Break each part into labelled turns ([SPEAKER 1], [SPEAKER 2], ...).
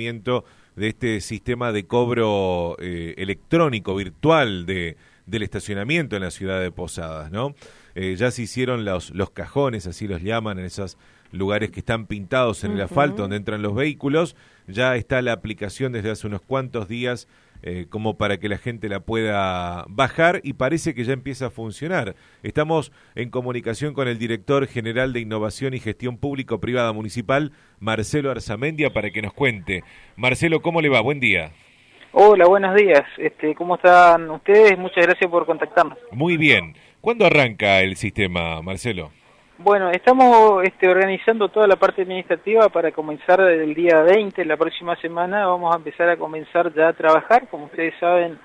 [SPEAKER 1] funcionamiento de este sistema de cobro eh, electrónico, virtual de, del estacionamiento en la ciudad de Posadas, ¿no? Eh, ya se hicieron los, los cajones, así los llaman, en esos lugares que están pintados en el asfalto donde entran los vehículos. Ya está la aplicación desde hace unos cuantos días eh, como para que la gente la pueda bajar y parece que ya empieza a funcionar. Estamos en comunicación con el director general de Innovación y Gestión Público-Privada Municipal, Marcelo Arzamendia, para que nos cuente. Marcelo, ¿cómo le va? Buen día.
[SPEAKER 2] Hola, buenos días. Este, ¿Cómo están ustedes? Muchas gracias por contactarnos.
[SPEAKER 1] Muy bien. ¿Cuándo arranca el sistema, Marcelo?
[SPEAKER 2] Bueno, estamos este, organizando toda la parte administrativa para comenzar el día 20, la próxima semana vamos a empezar a comenzar ya a trabajar. Como ustedes saben,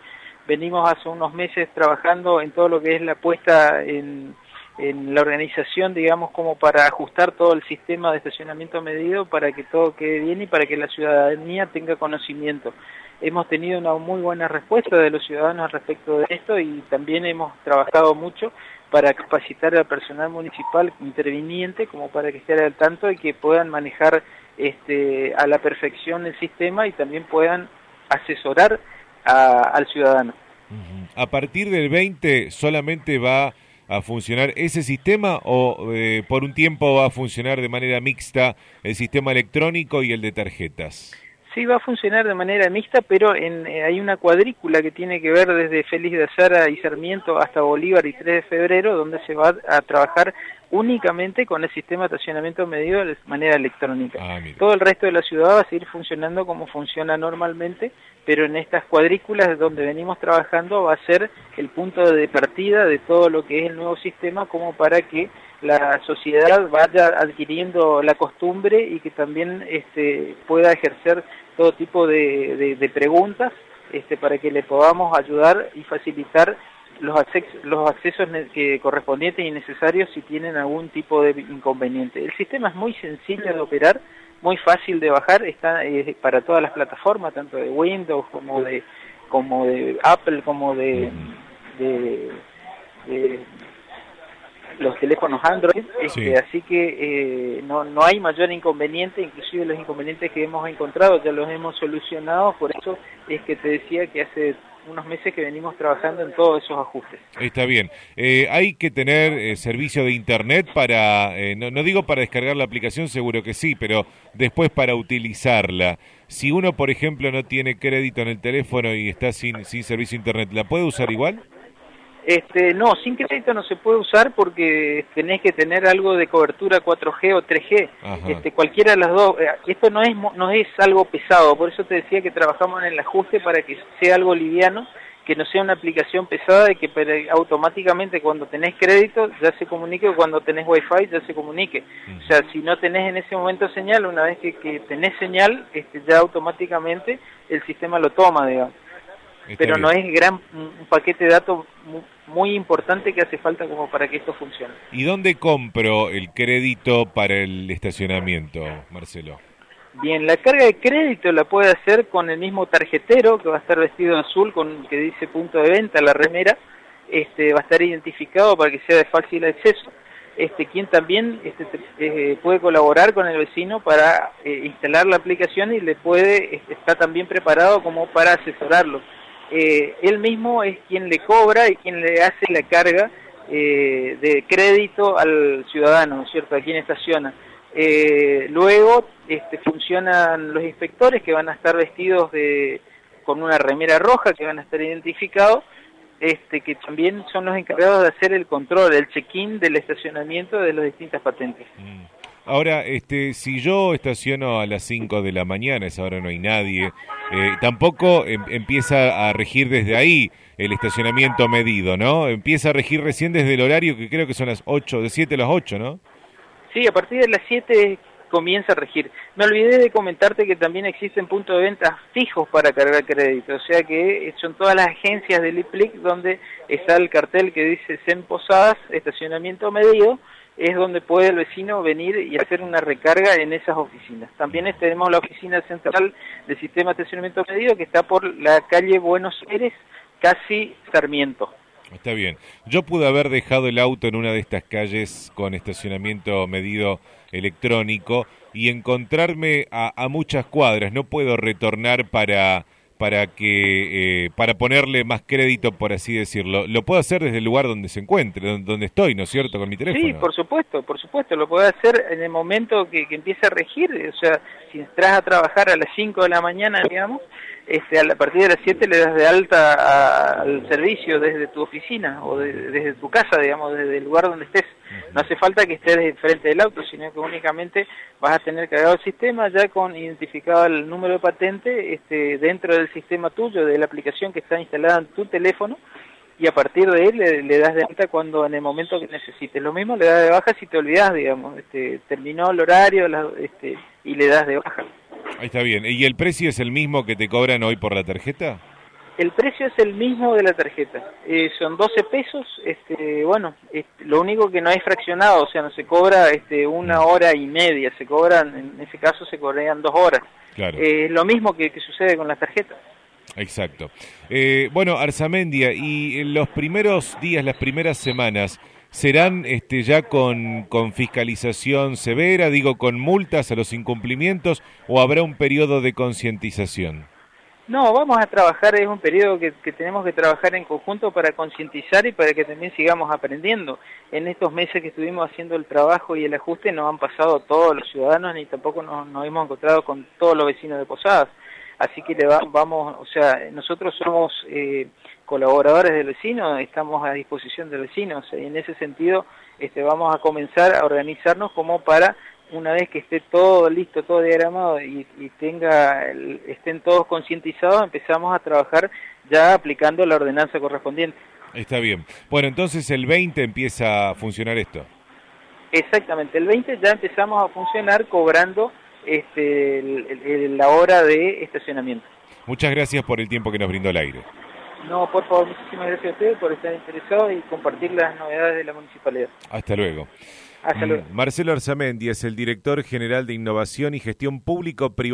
[SPEAKER 2] venimos hace unos meses trabajando en todo lo que es la puesta en, en la organización, digamos, como para ajustar todo el sistema de estacionamiento medido para que todo quede bien y para que la ciudadanía tenga conocimiento. Hemos tenido una muy buena respuesta de los ciudadanos respecto de esto y también hemos trabajado mucho para capacitar al personal municipal interviniente como para que esté al tanto y que puedan manejar este, a la perfección el sistema y también puedan asesorar al ciudadano.
[SPEAKER 1] A partir del 20 solamente va a funcionar ese sistema o eh, por un tiempo va a funcionar de manera mixta el sistema electrónico y el de tarjetas?
[SPEAKER 2] Sí, va a funcionar de manera mixta, pero en, eh, hay una cuadrícula que tiene que ver desde Félix de Azara y Sarmiento hasta Bolívar y 3 de febrero, donde se va a trabajar únicamente con el sistema de estacionamiento medido de manera electrónica. Ah, Todo el resto de la ciudad va a seguir funcionando como funciona normalmente, pero en estas cuadrículas donde venimos trabajando va a ser el punto de partida de todo lo que es el nuevo sistema como para que la sociedad vaya adquiriendo la costumbre y que también este, pueda ejercer todo tipo de, de, preguntas este, para que le podamos ayudar y facilitar los, los accesos que correspondientes y necesarios si tienen algún tipo de inconveniente. El sistema es muy sencillo de operar, muy fácil de bajar, está eh, para todas las plataformas, tanto de Windows como de como de Apple, como de los teléfonos Android, este, así que eh, no, no hay mayor inconveniente, inclusive los inconvenientes que hemos encontrado ya los hemos solucionado, por eso es que te decía que hace unos meses que venimos trabajando en todos esos ajustes.
[SPEAKER 1] Está bien. Eh, ¿Hay que tener eh, servicio de Internet para, no, no, digo para descargar la aplicación, seguro que sí, pero después para utilizarla? Si uno, por ejemplo, no tiene crédito en el teléfono y está sin, sin servicio de Internet, ¿la puede usar igual?
[SPEAKER 2] Este, no, sin crédito no se puede usar porque tenés que tener algo de cobertura 4G o 3G. Este, cualquiera de las dos. Eh, esto no es no es algo pesado, por eso te decía que trabajamos en el ajuste para que sea algo liviano, que no sea una aplicación pesada y que automáticamente cuando tenés crédito ya se comunique o cuando tenés wifi ya se comunique. O sea, si no tenés en ese momento señal, una vez que, que tenés señal, este, ya automáticamente el sistema lo toma, digamos pero no es gran un paquete de datos muy importante que hace falta como para que esto funcione.
[SPEAKER 1] ¿Y dónde compro el crédito para el estacionamiento, Marcelo?
[SPEAKER 2] Bien, la carga de crédito la puede hacer con el mismo tarjetero que va a estar vestido en azul con que dice punto de venta la remera, este va a estar identificado para que sea de fácil acceso. Este, quien también este, eh, puede colaborar con el vecino para eh, instalar la aplicación y le puede este, está también preparado como para asesorarlo eh, él mismo es quien le cobra y quien le hace la carga eh, de crédito al ciudadano, ¿no es cierto?, a quien estaciona. Eh, luego este, funcionan los inspectores que van a estar vestidos de, con una remera roja, que van a estar identificados, este, que también son los encargados de hacer el control, el check-in del estacionamiento de las distintas patentes. Mm.
[SPEAKER 1] Ahora, este, si yo estaciono a las 5 de la mañana, esa hora no hay nadie, eh, tampoco em, empieza a regir desde ahí el estacionamiento medido, ¿no? Empieza a regir recién desde el horario que creo que son las 8, de 7 a las 8, ¿no?
[SPEAKER 2] Sí, a partir de las 7 comienza a regir. Me olvidé de comentarte que también existen puntos de venta fijos para cargar crédito, o sea que son todas las agencias del IPLIC donde está el cartel que dice SEM Posadas, estacionamiento medido, es donde puede el vecino venir y hacer una recarga en esas oficinas. También tenemos la oficina central del sistema de estacionamiento medido que está por la calle Buenos Aires, casi Sarmiento.
[SPEAKER 1] Está bien. Yo pude haber dejado el auto en una de estas calles con estacionamiento medido electrónico y encontrarme a, a muchas cuadras. No puedo retornar para para que eh, para ponerle más crédito por así decirlo. Lo puedo hacer desde el lugar donde se encuentre donde estoy no es cierto con mi teléfono.
[SPEAKER 2] sí por supuesto por supuesto lo puede hacer en el momento que, que empiece a regir o sea si entras a trabajar a las 5 de la mañana digamos este, a partir de las 7 le das de alta al servicio desde tu oficina o desde tu casa, digamos, desde el lugar donde estés. No hace falta que estés frente del auto, sino que únicamente vas a tener cargado el sistema ya con identificado el número de patente este, dentro del sistema tuyo, de la aplicación que está instalada en tu teléfono, y a partir de él le, das de alta cuando en el momento que necesites. Lo mismo le das de baja si te olvidas, digamos, este, terminó el horario este, y le das de baja.
[SPEAKER 1] Ahí está bien. ¿Y el precio es el mismo que te cobran hoy por la tarjeta?
[SPEAKER 2] El precio es el mismo de la tarjeta. Eh, son 12 pesos. Este, bueno, lo único que no es fraccionado, o sea, no se cobra este, una mm. hora y media. Se cobran, en ese caso, se cobrarían dos horas. Claro. Eh, lo mismo que, que sucede con las tarjetas.
[SPEAKER 1] Exacto. Eh, bueno, Arzamendia, y en los primeros días, las primeras semanas, ¿serán este, ya con, con fiscalización severa, digo, con multas a los incumplimientos, o habrá un periodo de concientización?
[SPEAKER 2] No, vamos a trabajar, es un periodo que, tenemos que trabajar en conjunto para concientizar y para que también sigamos aprendiendo. En estos meses que estuvimos haciendo el trabajo y el ajuste no han pasado todos los ciudadanos ni tampoco nos, nos hemos encontrado con todos los vecinos de Posadas así que le vamos, o sea, nosotros somos eh, colaboradores del vecino, estamos a disposición del vecino, y en ese sentido este, vamos a comenzar a organizarnos como para una vez que esté todo listo, todo diagramado y, tenga estén todos concientizados, empezamos a trabajar ya aplicando la ordenanza correspondiente.
[SPEAKER 1] Está bien. Bueno, entonces el 20 empieza a funcionar esto.
[SPEAKER 2] Exactamente, el 20 ya empezamos a funcionar cobrando este, la hora de estacionamiento.
[SPEAKER 1] Muchas gracias por el tiempo que nos brindó el aire.
[SPEAKER 2] No, por favor, muchísimas gracias a ustedes por estar interesados y compartir las novedades de la municipalidad.
[SPEAKER 1] Hasta luego.
[SPEAKER 2] Hasta luego.
[SPEAKER 1] Marcelo Arzamendi es el director general de Innovación y Gestión Público-Privada.